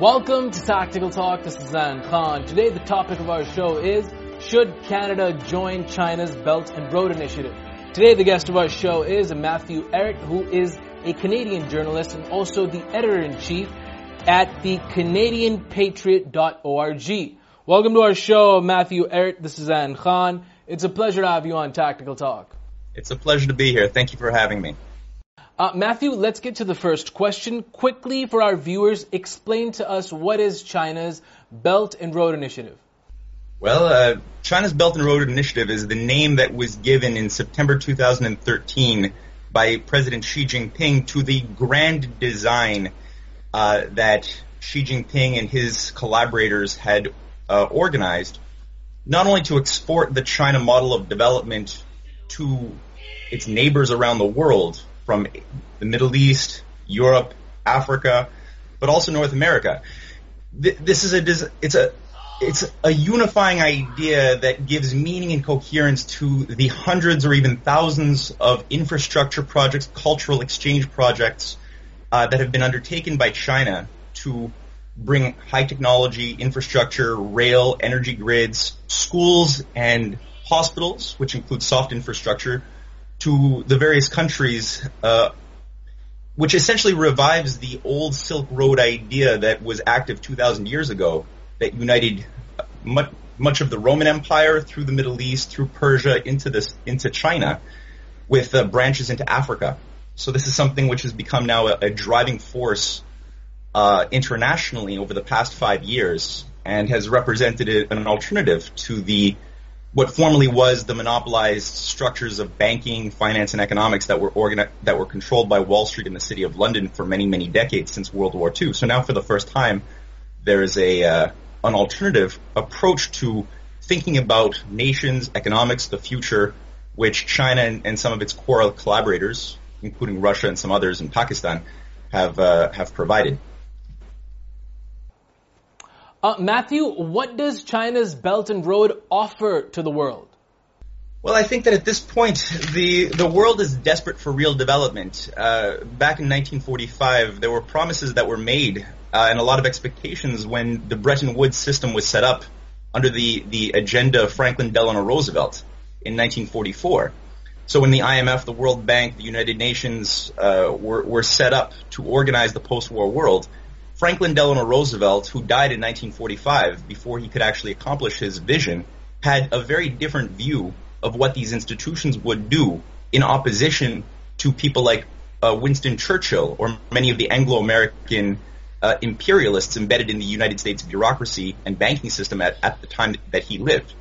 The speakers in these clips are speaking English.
Welcome to Tactical Talk. This is Zain Khan. Today, the topic of our show is Should Canada join China's Belt and Road Initiative? Today, the guest of our show is Matthew Ehret, who is a Canadian journalist and also the editor in chief at the CanadianPatriot.org. Welcome to our show, Matthew Ehret. This is Zain Khan. It's a pleasure to have you on Tactical Talk. It's a pleasure to be here. Thank you for having me. Uh, Matthew, let's get to the first question. Quickly, for our viewers, explain to us what is China's Belt and Road Initiative? Well, uh, China's Belt and Road Initiative is the name that was given in September 2013 by President Xi Jinping to the grand design uh, that Xi Jinping and his collaborators had uh, organized, not only to export the China model of development to its neighbors around the world, from the Middle East, Europe, Africa, but also North America. This is a it's a it's a unifying idea that gives meaning and coherence to the hundreds or even thousands of infrastructure projects, cultural exchange projects uh, that have been undertaken by China to bring high technology infrastructure, rail, energy grids, schools, and hospitals, which include soft infrastructure, to the various countries, uh, which essentially revives the old Silk Road idea that was active 2,000 years ago that united much, much of the Roman Empire through the Middle East, through Persia, into this into China, with uh, branches into Africa. So this is something which has become now a, a driving force uh, internationally over the past five years, and has represented an alternative to the what formerly was the monopolized structures of banking, finance, and economics that were organi- that were controlled by Wall Street in the city of London for many, many decades since World War II. So now, for the first time, there is a uh, an alternative approach to thinking about nations, economics, the future, which China and, and some of its core collaborators, including Russia and some others in Pakistan, have uh, have provided. Uh, Matthew, what does China's Belt and Road offer to the world? Well, I think that at this point, the the world is desperate for real development. Uh, back in 1945, there were promises that were made uh, and a lot of expectations when the Bretton Woods system was set up under the the agenda of Franklin Delano Roosevelt in 1944. So when the IMF, the World Bank, the United Nations uh, were were set up to organize the post-war world, Franklin Delano Roosevelt, who died in 1945 before he could actually accomplish his vision, had a very different view of what these institutions would do in opposition to people like uh, Winston Churchill or many of the Anglo-American uh, imperialists embedded in the United States bureaucracy and banking system at, at the time that he lived.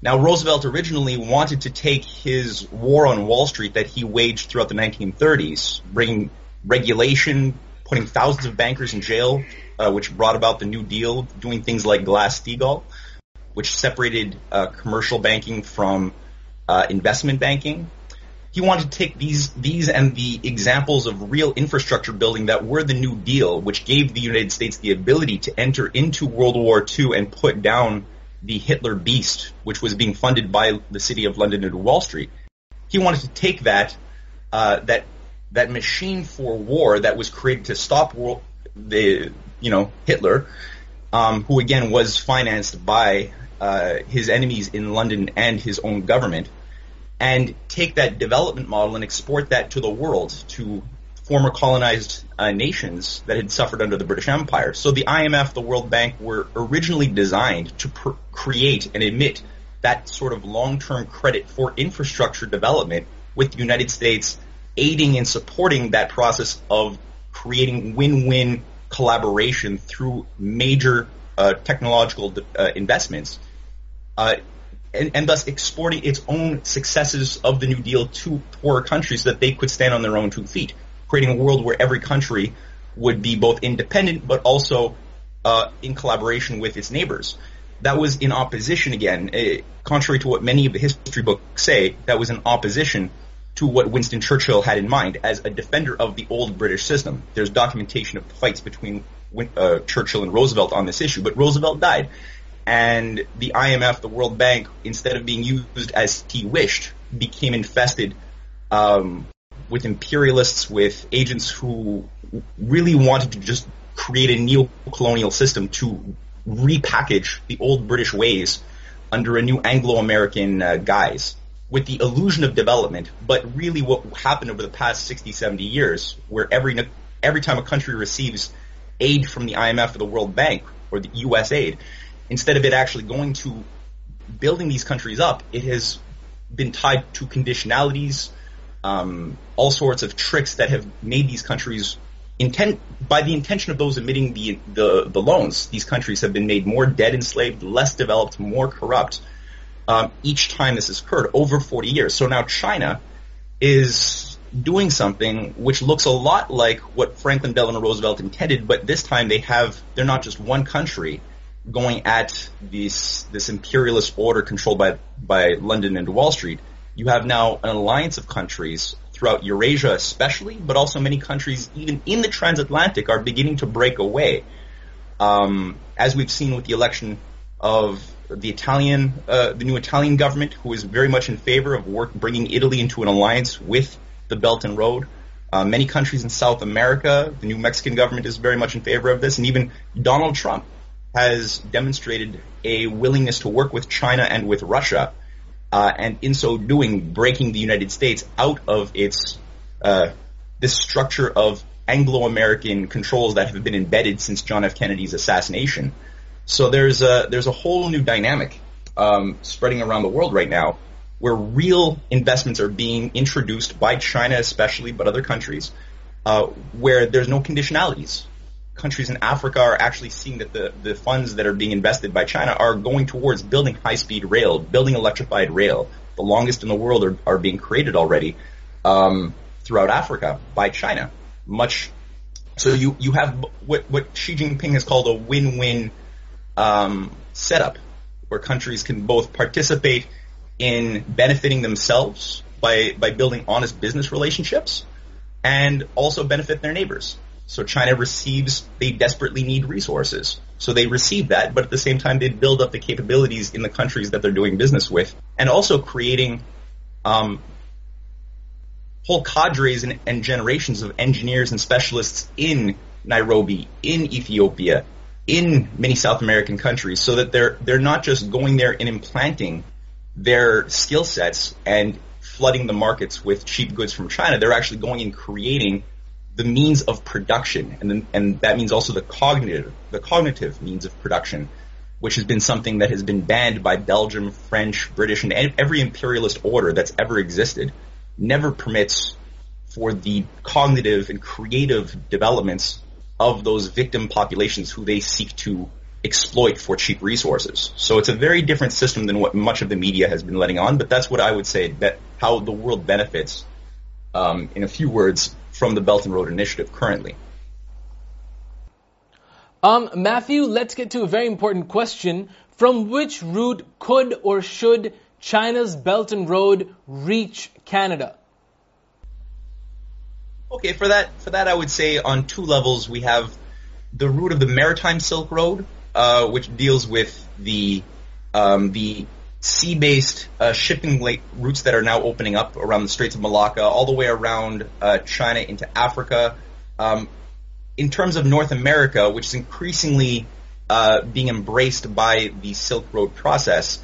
Now, Roosevelt originally wanted to take his war on Wall Street that he waged throughout the 1930s, bringing regulation, putting thousands of bankers in jail, uh, which brought about the New Deal, doing things like Glass-Steagall, which separated uh, commercial banking from uh, investment banking. He wanted to take these these and the examples of real infrastructure building that were the New Deal, which gave the United States the ability to enter into World War II and put down the Hitler beast, which was being funded by the city of London and Wall Street. He wanted to take that uh, that that machine for war that was created to stop world, the you know Hitler, um, who again was financed by uh, his enemies in London and his own government, and take that development model and export that to the world to former colonized uh, nations that had suffered under the British Empire. So the IMF, the World Bank, were originally designed to pr- create and emit that sort of long-term credit for infrastructure development with the United States aiding and supporting that process of creating win-win collaboration through major uh, technological uh, investments, uh, and, and, thus exporting its own successes of the New Deal to poorer countries so that they could stand on their own two feet, creating a world where every country would be both independent but also uh, in collaboration with its neighbors. That was in opposition again, uh, contrary to what many of the history books say. That was in opposition to what Winston Churchill had in mind as a defender of the old British system. There's documentation of fights between uh, Churchill and Roosevelt on this issue, but Roosevelt died. And the IMF, the World Bank, instead of being used as he wished, became infested um, with imperialists, with agents who really wanted to just create a neo-colonial system to repackage the old British ways under a new Anglo-American uh, guise with the illusion of development, but really what happened over the past 60, 70 years, where every, every time a country receives aid from the IMF or the World Bank or the US aid, instead of it actually going to building these countries up, it has been tied to conditionalities, um, all sorts of tricks that have made these countries intent by the intention of those emitting the, the, the loans. These countries have been made more debt enslaved, less developed, more corrupt. Um, each time this has occurred over 40 years. So now China is doing something which looks a lot like what Franklin Delano Roosevelt intended, but this time they have they're not just one country going at this this imperialist order controlled by by London and Wall Street. You have now an alliance of countries throughout Eurasia especially, but also many countries even in the transatlantic are beginning to break away. Um, as we've seen with the election of the Italian, uh, the new Italian government, who is very much in favor of work, bringing Italy into an alliance with the Belt and Road. Uh, many countries in South America, the new Mexican government is very much in favor of this, and even Donald Trump has demonstrated a willingness to work with China and with Russia uh, and in so doing, breaking the United States out of its uh, this structure of Anglo-American controls that have been embedded since John F. Kennedy's assassination. So there's a there's a whole new dynamic um, spreading around the world right now, where real investments are being introduced by China, especially, but other countries, uh, where there's no conditionalities countries in Africa are actually seeing that the, the funds that are being invested by China are going towards building high-speed rail, building electrified rail. The longest in the world are, are being created already um, throughout Africa by China. Much so you you have what what Xi Jinping has called a win-win um, setup, where countries can both participate in benefiting themselves by by building honest business relationships, and also benefit their neighbors. So China receives, they desperately need resources. So they receive that, but at the same time, they build up the capabilities in the countries that they're doing business with, and also creating um, whole cadres and, and generations of engineers and specialists in Nairobi, in Ethiopia, in many South American countries, so that they're they're not just going there and implanting their skill sets and flooding the markets with cheap goods from China. They're actually going and creating the means of production, and then, and that means also the cognitive the cognitive means of production, which has been something that has been banned by Belgium, French, British, and every imperialist order that's ever existed. Never permits for the cognitive and creative developments of those victim populations who they seek to exploit for cheap resources. So it's a very different system than what much of the media has been letting on, but that's what I would say that how the world benefits, um, in a few words, from the Belt and Road Initiative currently? Um, Matthew, let's get to a very important question. From which route could or should China's Belt and Road reach Canada? Okay, for that, for that, I would say on two levels we have the route of the Maritime Silk Road, uh, which deals with the um, the sea-based uh, shipping routes that are now opening up around the Straits of Malacca, all the way around uh, China into Africa. Um, in terms of North America, which is increasingly uh, being embraced by the Silk Road process,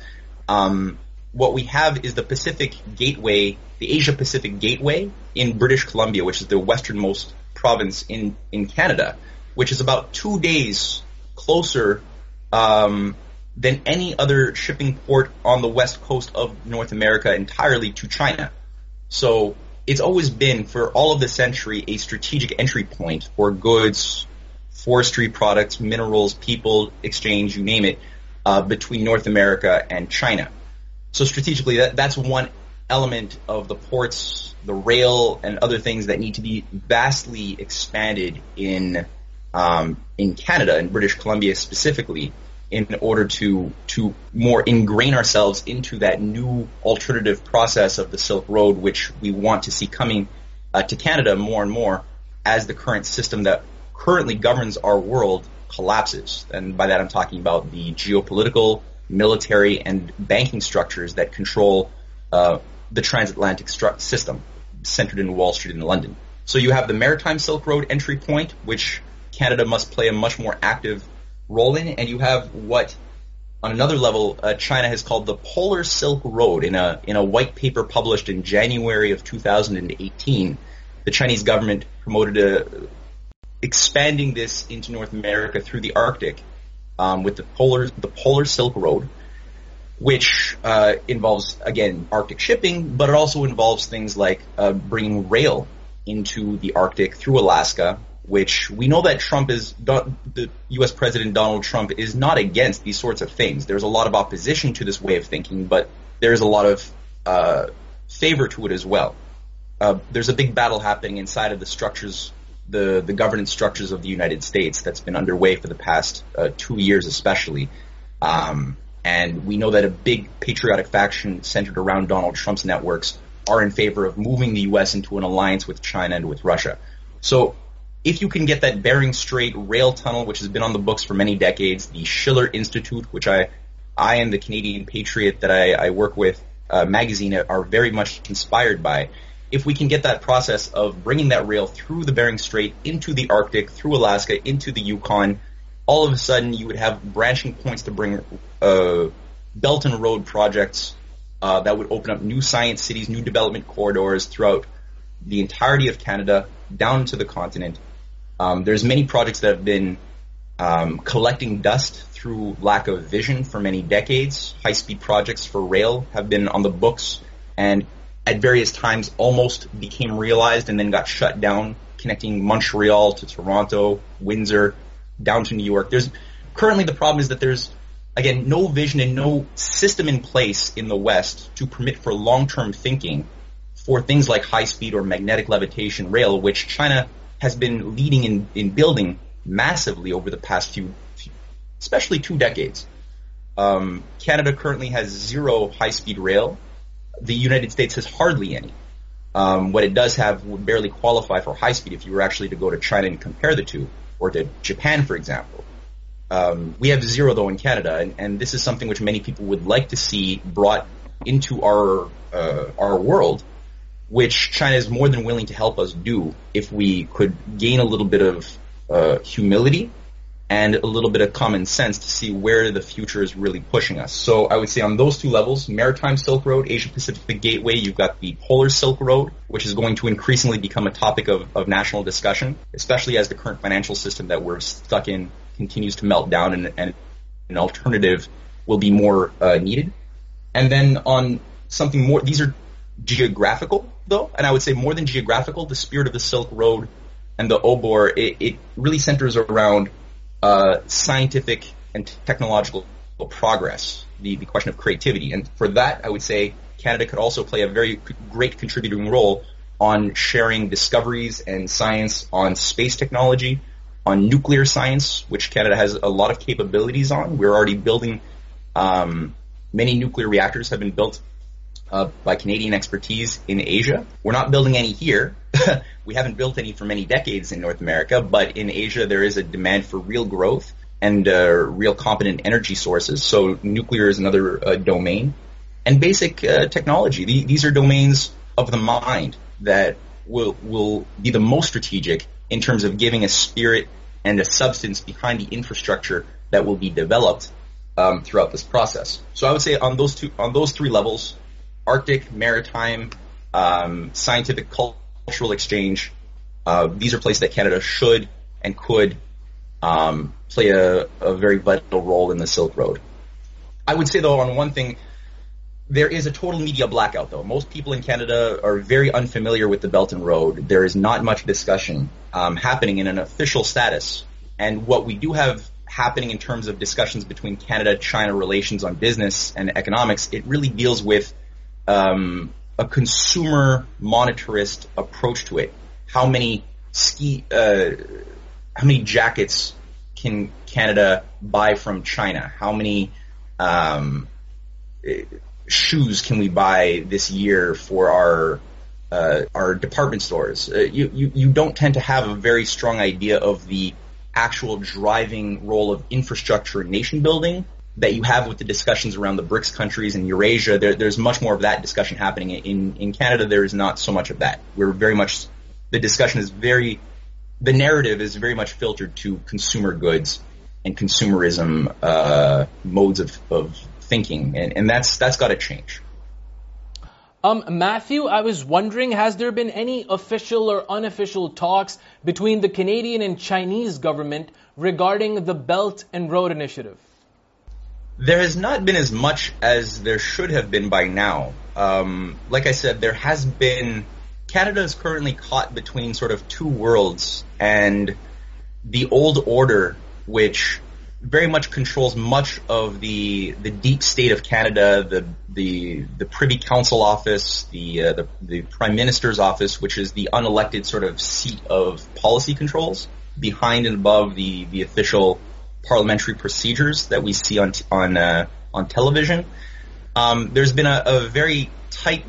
um, what we have is the Pacific Gateway, the Asia Pacific Gateway in British Columbia, which is the westernmost province in, in Canada, which is about two days closer um, than any other shipping port on the west coast of North America entirely to China. So it's always been, for all of the century, a strategic entry point for goods, forestry products, minerals, people, exchange, you name it, uh, between North America and China. So strategically, that, that's one element of the ports, the rail, and other things that need to be vastly expanded in um, in Canada, and British Columbia specifically, in order to to more ingrain ourselves into that new alternative process of the Silk Road, which we want to see coming uh, to Canada more and more as the current system that currently governs our world collapses. And by that, I'm talking about the geopolitical, military, and banking structures that control uh, the transatlantic stru- system centered in Wall Street and London. So you have the Maritime Silk Road entry point, which Canada must play a much more active role in, and you have what on another level, uh, China has called the Polar Silk Road in a in a white paper published in January of 2018. The Chinese government promoted a, expanding this into North America through the Arctic um, with the polar the Polar Silk Road, which uh, involves again Arctic shipping, but it also involves things like uh, bringing rail into the Arctic through Alaska which we know that Trump is, the U.S. President Donald Trump is not against these sorts of things. There's a lot of opposition to this way of thinking, but there's a lot of uh, favor to it as well. Uh, there's a big battle happening inside of the structures, the, the governance structures of the United States that's been underway for the past uh, two years especially. Um, and we know that a big patriotic faction centered around Donald Trump's networks are in favor of moving the U.S. into an alliance with China and with Russia. So if you can get that Bering Strait rail tunnel, which has been on the books for many decades, the Schiller Institute, which I, I and the Canadian Patriot that I, I work with, uh, magazine are very much inspired by. If we can get that process of bringing that rail through the Bering Strait into the Arctic, through Alaska, into the Yukon, all of a sudden you would have branching points to bring uh, Belt and Road projects uh, that would open up new science cities, new development corridors throughout the entirety of Canada, down to the continent, um, there's many projects that have been um, collecting dust through lack of vision for many decades. High-speed projects for rail have been on the books and at various times almost became realized and then got shut down, connecting Montreal to Toronto, Windsor, down to New York. There's currently the problem is that there's again no vision and no system in place in the West to permit for long-term thinking for things like high-speed or magnetic levitation rail, which China has been leading in, in building massively over the past few, especially two decades. Um, Canada currently has zero high-speed rail. The United States has hardly any. Um, what it does have would barely qualify for high speed if you were actually to go to China and compare the two, or to Japan, for example. Um, we have zero though in Canada, and, and, this is something which many people would like to see brought into our uh, our world which China is more than willing to help us do if we could gain a little bit of uh, humility and a little bit of common sense to see where the future is really pushing us. So I would say on those two levels, Maritime Silk Road, Asia Pacific Gateway, you've got the Polar Silk Road, which is going to increasingly become a topic of, of national discussion, especially as the current financial system that we're stuck in continues to melt down and, and an alternative will be more uh, needed. And then on something more, these are geographical though, and I would say more than geographical, the spirit of the Silk Road and the Obor, it, it really centers around uh, scientific and technological progress, the, the question of creativity. And for that, I would say Canada could also play a very great contributing role on sharing discoveries and science on space technology, on nuclear science, which Canada has a lot of capabilities on. We're already building um, many nuclear reactors have been built uh, by Canadian expertise in Asia. We're not building any here. we haven't built any for many decades in North America, but in Asia there is a demand for real growth and uh, real competent energy sources. So nuclear is another uh, domain, and basic uh, technology. The, these are domains of the mind that will will be the most strategic in terms of giving a spirit and a substance behind the infrastructure that will be developed um, throughout this process. So I would say on those two on those three levels, Arctic, maritime, um, scientific, cultural exchange. Uh, these are places that Canada should and could um, play a, a, very vital role in the Silk Road. I would say, though, on one thing, there is a total media blackout, though. Most people in Canada are very unfamiliar with the Belt and Road. There is not much discussion um, happening in an official status. And what we do have happening in terms of discussions between Canada-China relations on business and economics, it really deals with um, a consumer monetarist approach to it. How many ski, uh, how many jackets can Canada buy from China? How many um, shoes can we buy this year for our uh, our department stores? Uh, you, you you don't tend to have a very strong idea of the actual driving role of infrastructure and nation building that you have with the discussions around the BRICS countries and Eurasia, there, there's much more of that discussion happening. In, in Canada, there is not so much of that. We're very much, the discussion is very the narrative is very much filtered to consumer goods and consumerism uh, modes of, of thinking, and, and that's that's got to change. Um, Matthew, I was wondering, has there been any official or unofficial talks between the Canadian and Chinese government regarding the Belt and Road Initiative? There has not been as much as there should have been by now. Um, like I said, there has been. Canada is currently caught between sort of two worlds, and the old order, which very much controls much of the the deep state of Canada, the the the Privy Council office, the, uh, the the Prime Minister's office, which is the unelected sort of seat of policy controls behind and above the the official parliamentary procedures that we see on on uh, on television. Um, there's been a, a very tight,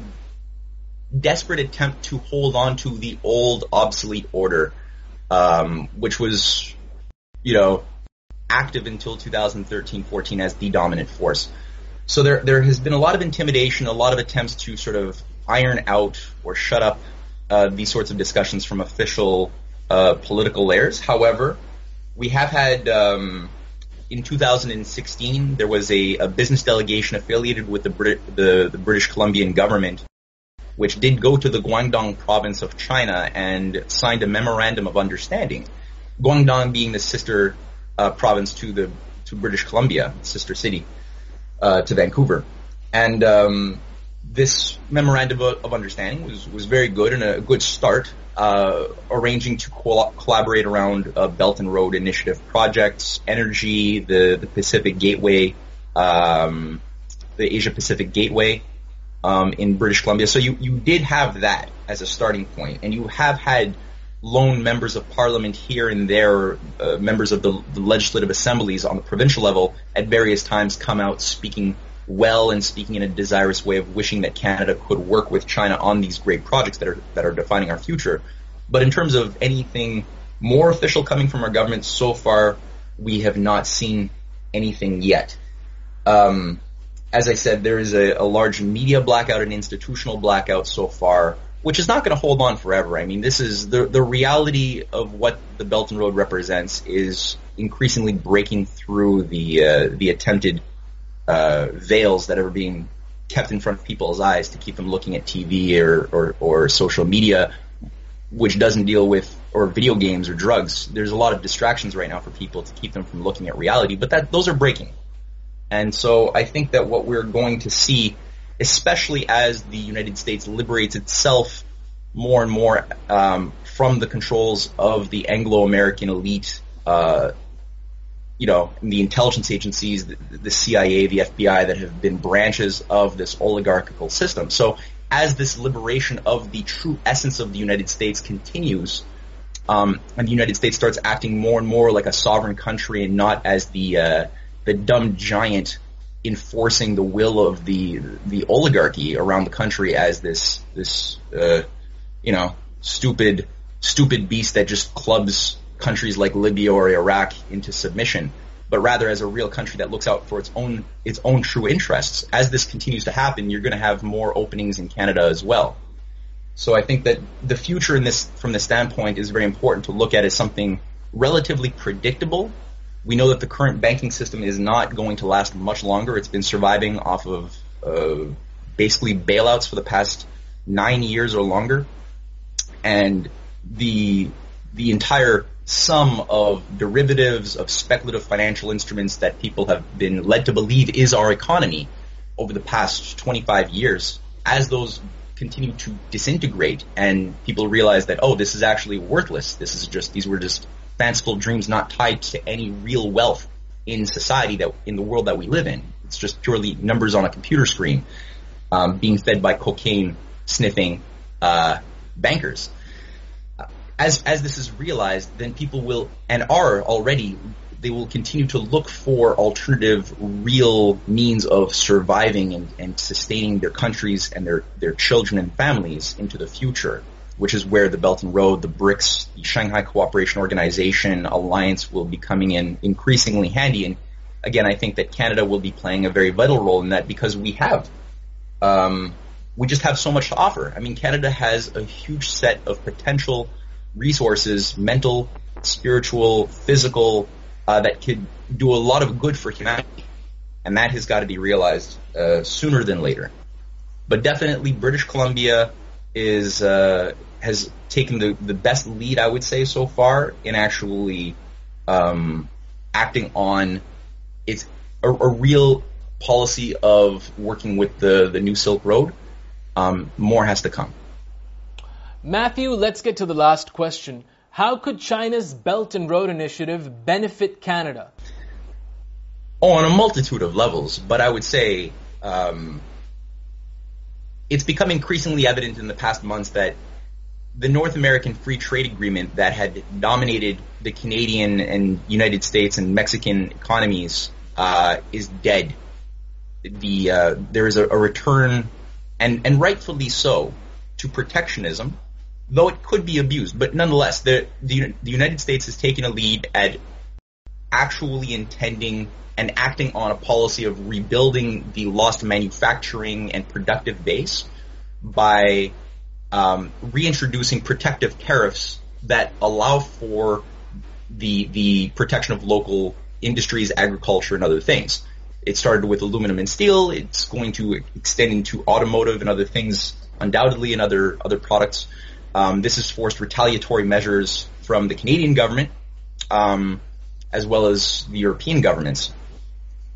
desperate attempt to hold on to the old obsolete order, um, which was, you know, active until 2013-14 as the dominant force. So there there has been a lot of intimidation, a lot of attempts to sort of iron out or shut up uh, these sorts of discussions from official uh, political layers. However, we have had um, in 2016 there was a, a, business delegation affiliated with the, Brit- the, the British Columbian government, which did go to the Guangdong province of China and signed a memorandum of understanding. Guangdong being the sister uh, province to the to British Columbia, sister city uh, to Vancouver, and um, this memorandum of understanding was was very good and a good start, uh, arranging to co- collaborate around Belt and Road Initiative projects, energy, the the Pacific Gateway, um, the Asia Pacific Gateway. Um, in British Columbia, so you, you did have that as a starting point, and you have had lone members of parliament here and there, uh, members of the, the, legislative assemblies on the provincial level, at various times come out speaking well and speaking in a desirous way of wishing that Canada could work with China on these great projects that are that are defining our future. But in terms of anything more official coming from our government, so far we have not seen anything yet. Um, as I said, there is a, a large media blackout and institutional blackout so far which is not going to hold on forever. I mean, this is the the reality of what the Belt and Road represents is increasingly breaking through the uh, the attempted uh, veils that are being kept in front of people's eyes to keep them looking at TV or, or, or social media, which doesn't deal with or video games or drugs. There's a lot of distractions right now for people to keep them from looking at reality, but that those are breaking. And so I think that what we're going to see especially as the United States liberates itself more and more um, from the controls of the Anglo-American elite, uh, you know, the intelligence agencies, the, the, CIA, the FBI, that have been branches of this oligarchical system. So as this liberation of the true essence of the United States continues, um, and the United States starts acting more and more like a sovereign country and not as the uh, the dumb giant enforcing the will of the the oligarchy around the country as this this uh, you know stupid stupid beast that just clubs countries like Libya or Iraq into submission, but rather as a real country that looks out for its own its own true interests. As this continues to happen, you're going to have more openings in Canada as well. So I think that the future in this from this standpoint is very important to look at as something relatively predictable we know that the current banking system is not going to last much longer. It's been surviving off of uh, basically bailouts for the past nine years or longer, and the the entire sum of derivatives of speculative financial instruments that people have been led to believe is our economy over the past 25 years, as those continue to disintegrate and people realize that oh this is actually worthless this is just these were just fanciful dreams not tied to any real wealth in society that in the world that we live in. It's just purely numbers on a computer screen um, being fed by cocaine sniffing uh, bankers. As as this is realized, then people will and are already they will continue to look for alternative, real means of surviving and, and sustaining their countries and their their children and families into the future which is where the Belt and Road, the BRICS, the Shanghai Cooperation Organization alliance will be coming in increasingly handy. And again, I think that Canada will be playing a very vital role in that because we have, um, we just have so much to offer. I mean, Canada has a huge set of potential resources, mental, spiritual, physical, uh, that could do a lot of good for humanity. And that has got to be realized uh, sooner than later. But definitely, British Columbia is uh, has taken the, the best lead, I would say, so far in actually um, acting on its a, a, real policy of working with the, the New Silk Road. Um, more has to come. Matthew, let's get to the last question. How could China's Belt and Road Initiative benefit Canada? Oh, on a multitude of levels, but I would say um, it's become increasingly evident in the past months that the North American Free Trade Agreement that had dominated the Canadian and United States and Mexican economies uh, is dead. The uh, there is a, a, return, and and rightfully so, to protectionism, though it could be abused. But nonetheless, the the, the United States has taken a lead at actually intending and acting on a policy of rebuilding the lost manufacturing and productive base by um, reintroducing protective tariffs that allow for the the protection of local industries, agriculture, and other things. It started with aluminum and steel. It's going to extend into automotive and other things, undoubtedly, and other other products. Um, this has forced retaliatory measures from the Canadian government, um, as well as the European governments.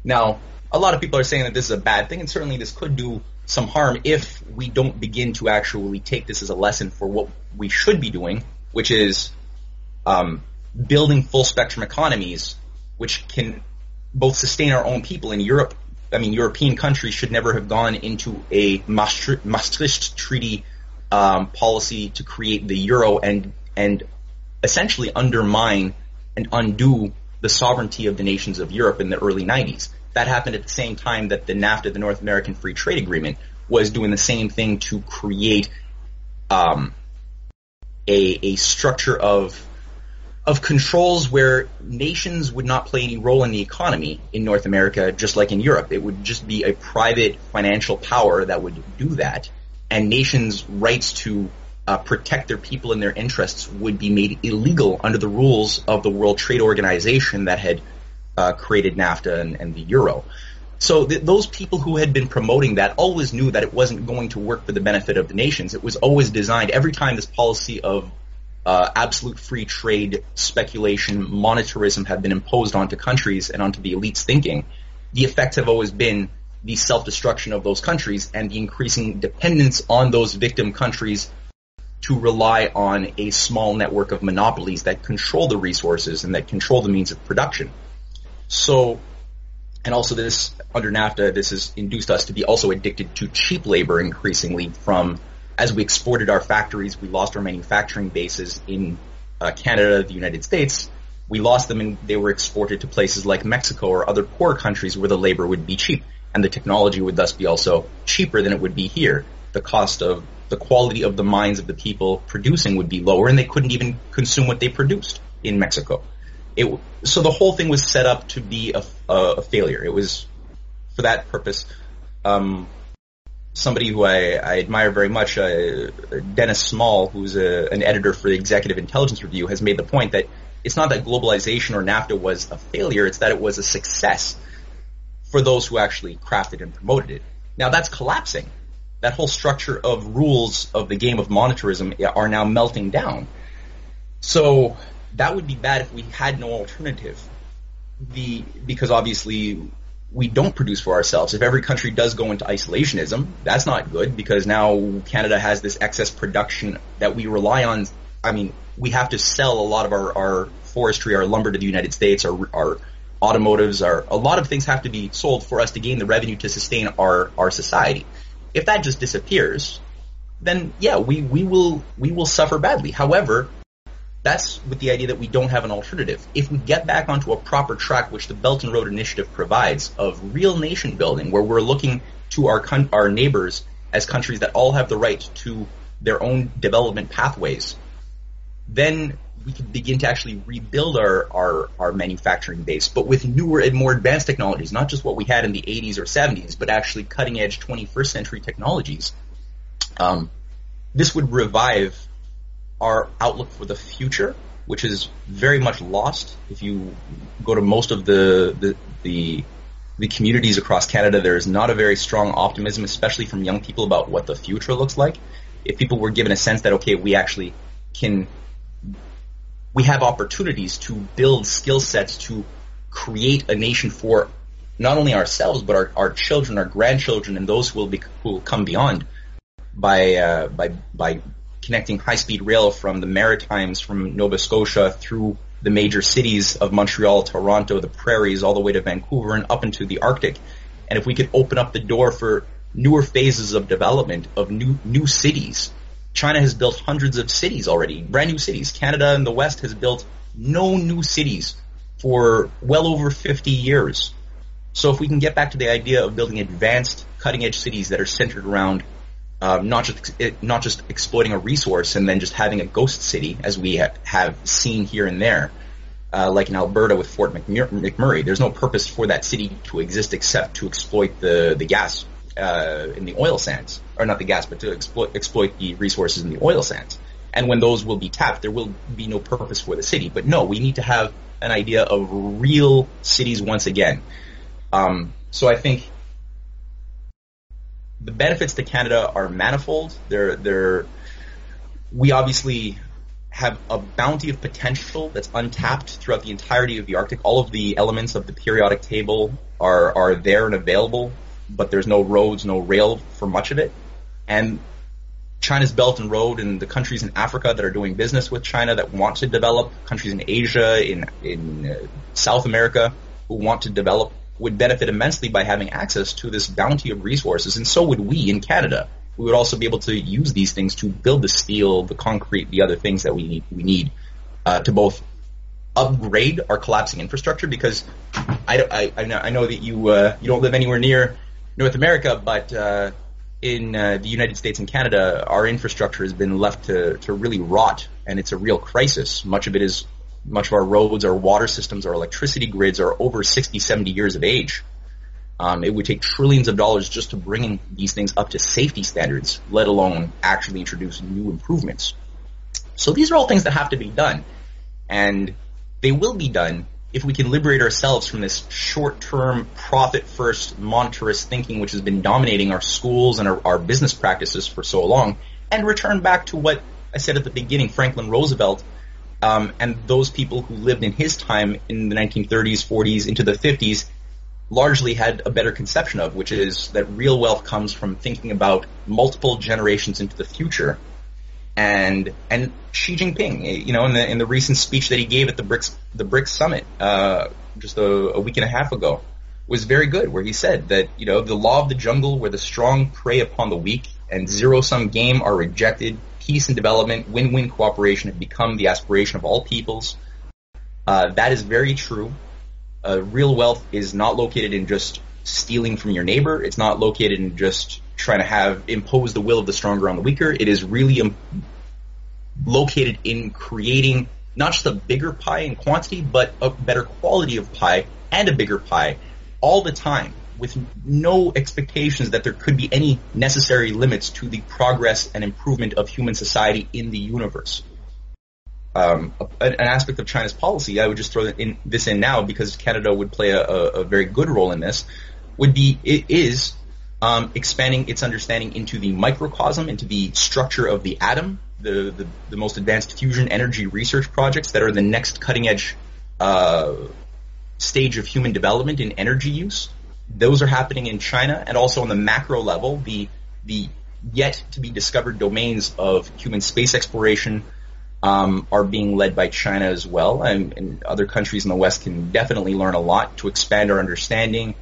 Now, a lot of people are saying that this is a bad thing, and certainly this could do some harm if we don't begin to actually take this as a lesson for what we should be doing, which is um, building full spectrum economies, which can both sustain our own people in Europe. I mean, European countries should never have gone into a Maastricht, Treaty um, policy to create the euro and and essentially undermine and undo the sovereignty of the nations of Europe in the early 90s. That happened at the same time that the NAFTA, the North American Free Trade Agreement, was doing the same thing to create um, a, a structure of of controls where nations would not play any role in the economy in North America, just like in Europe. It would just be a private financial power that would do that, and nations' rights to uh, protect their people and their interests would be made illegal under the rules of the World Trade Organization that had uh, created NAFTA and, and, the euro. So th- those people who had been promoting that always knew that it wasn't going to work for the benefit of the nations. It was always designed every time this policy of uh, absolute free trade, speculation, monetarism have been imposed onto countries and onto the elites' thinking. The effects have always been the self-destruction of those countries and the increasing dependence on those victim countries to rely on a small network of monopolies that control the resources and that control the means of production. So, and also this, under NAFTA, this has induced us to be also addicted to cheap labor increasingly from, as we exported our factories, we lost our manufacturing bases in uh, Canada, the United States, we lost them and they were exported to places like Mexico or other poor countries where the labor would be cheap and the technology would thus be also cheaper than it would be here. The cost of the quality of the minds of the people producing would be lower, and they couldn't even consume what they produced in Mexico. It, so the whole thing was set up to be a, a, failure. It was for that purpose. Um, somebody who I, I, admire very much, uh, Dennis Small, who's a, an editor for the Executive Intelligence Review, has made the point that it's not that globalization or NAFTA was a failure; it's that it was a success for those who actually crafted and promoted it. Now that's collapsing that whole structure of rules of the game of monetarism are now melting down. So that would be bad if we had no alternative. The because obviously we don't produce for ourselves. If every country does go into isolationism, that's not good because now Canada has this excess production that we rely on. I mean, we have to sell a lot of our, our forestry, our lumber to the United States, our, our automotives, our a lot of things have to be sold for us to gain the revenue to sustain our, our society. If that just disappears, then yeah, we, we will we will suffer badly. However, that's with the idea that we don't have an alternative. If we get back onto a proper track, which the Belt and Road Initiative provides, of real nation building, where we're looking to our con- our neighbors as countries that all have the right to their own development pathways, then we can begin to actually rebuild our, our, our manufacturing base, but with newer and more advanced technologies, not just what we had in the 80s or 70s, but actually cutting edge 21st century technologies. Um, this would revive our outlook for the future, which is very much lost. If you go to most of the the the, the communities across Canada, there is not a very strong optimism, especially from young people, about what the future looks like. If people were given a sense that okay, we actually can we have opportunities to build skill sets to create a nation for not only ourselves but our, our children, our grandchildren, and those who will be who will come beyond by uh, by by connecting high speed rail from the Maritimes, from Nova Scotia through the major cities of Montreal, Toronto, the prairies, all the way to Vancouver and up into the Arctic. And if we could open up the door for newer phases of development of new new cities China has built hundreds of cities already, brand new cities. Canada and the West has built no new cities for well over 50 years. So if we can get back to the idea of building advanced, cutting-edge cities that are centered around um, not just not just exploiting a resource and then just having a ghost city, as we ha- have seen here and there, uh, like in Alberta with Fort McMurray. There's no purpose for that city to exist except to exploit the the gas uh, in the oil sands, or not the gas, but to exploit exploit the resources in the oil sands. And when those will be tapped, there will be no purpose for the city. But no, we need to have an idea of real cities once again. Um, so I think the benefits to Canada are manifold. They're, they're, we obviously have a bounty of potential that's untapped throughout the entirety of the Arctic. All of the elements of the periodic table are, are there and available but there's no roads, no rail for much of it. And China's Belt and Road and the countries in Africa that are doing business with China that want to develop, countries in Asia, in in uh, South America who want to develop would benefit immensely by having access to this bounty of resources, and so would we in Canada. We would also be able to use these things to build the steel, the concrete, the other things that we need, we need uh, to both upgrade our collapsing infrastructure. Because I, I, I, know, that you uh, you don't live anywhere near North America, but uh, in uh, the United States and Canada, our infrastructure has been left to, to really rot, and it's a real crisis. Much of it is, much of our roads, our water systems, our electricity grids are over 60, 70 years of age. Um, it would take trillions of dollars just to bring these things up to safety standards, let alone actually introduce new improvements. So these are all things that have to be done, and they will be done if we can liberate ourselves from this short-term, profit-first, monetarist thinking which has been dominating our schools and our, our, business practices for so long, and return back to what I said at the beginning, Franklin Roosevelt um, and those people who lived in his time in the 1930s, 40s, into the 50s, largely had a better conception of, which is that real wealth comes from thinking about multiple generations into the future and and Xi Jinping, you know, in the in the recent speech that he gave at the BRICS the BRICS summit uh, just a, a, week and a half ago, was very good. Where he said that you know the law of the jungle, where the strong prey upon the weak, and zero sum game are rejected. Peace and development, win win cooperation have become the aspiration of all peoples. Uh, that is very true. Uh, real wealth is not located in just stealing from your neighbor. It's not located in just trying to have impose the will of the stronger on the weaker. It is really um, located in creating not just a bigger pie in quantity, but a better quality of pie and a bigger pie all the time with no expectations that there could be any necessary limits to the progress and improvement of human society in the universe. Um, an aspect of China's policy, I would just throw in, this in now because Canada would play a, a, very good role in this, would be, it is um, expanding its understanding into the microcosm, into the structure of the atom, the, the, the most advanced fusion energy research projects that are the next cutting edge uh, stage of human development in energy use. Those are happening in China, and also on the macro level, the the yet to be discovered domains of human space exploration um, are being led by China as well, and, and other countries in the West can definitely learn a lot to expand our understanding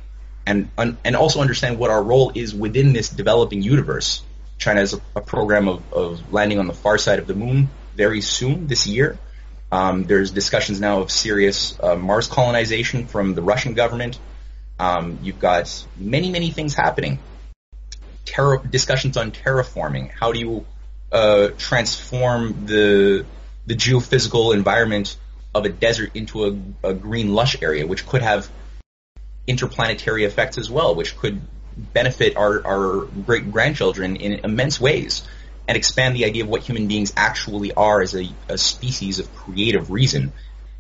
and and also understand what our role is within this developing universe. China has a, a program of, of landing on the far side of the moon very soon this year. Um, there's discussions now of serious uh, Mars colonization from the Russian government. Um, you've got many, many things happening. Terra- discussions on terraforming. How do you uh, transform the the geophysical environment of a desert into a, a green lush area, which could have interplanetary effects as well, which could benefit our, our great grandchildren in immense ways. and expand the idea of what human beings actually are as a, a species of creative reason,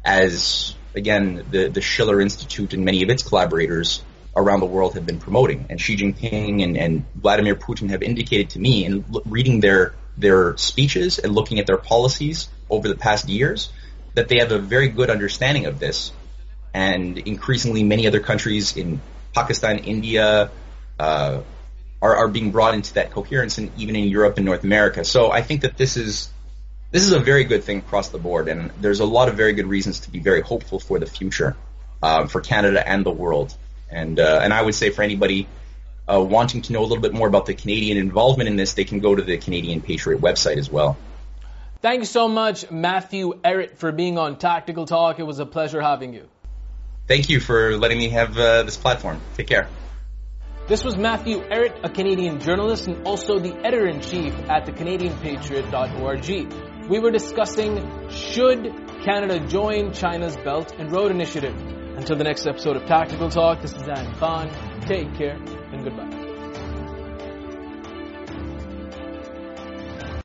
as again the the Schiller Institute and many of its collaborators around the world have been promoting, and Xi Jinping and, and Vladimir Putin have indicated to me in l- reading their their speeches and looking at their policies over the past years that they have a very good understanding of this, and increasingly many other countries in Pakistan, India. Uh, are, are being brought into that coherence, and even in Europe and North America. So I think that this is this is a very good thing across the board, and there's a lot of very good reasons to be very hopeful for the future uh, for Canada and the world. And uh, and I would say for anybody uh, wanting to know a little bit more about the Canadian involvement in this, they can go to the Canadian Patriot website as well. Thanks so much, Matthew Ehret, for being on Tactical Talk. It was a pleasure having you. Thank you for letting me have uh, this platform. Take care. This was Matthew Ehret, a Canadian journalist and also the editor-in-chief at the CanadianPatriot.org. We were discussing should Canada join China's Belt and Road Initiative. Until the next episode of Tactical Talk, this is Zain Khan. Take care.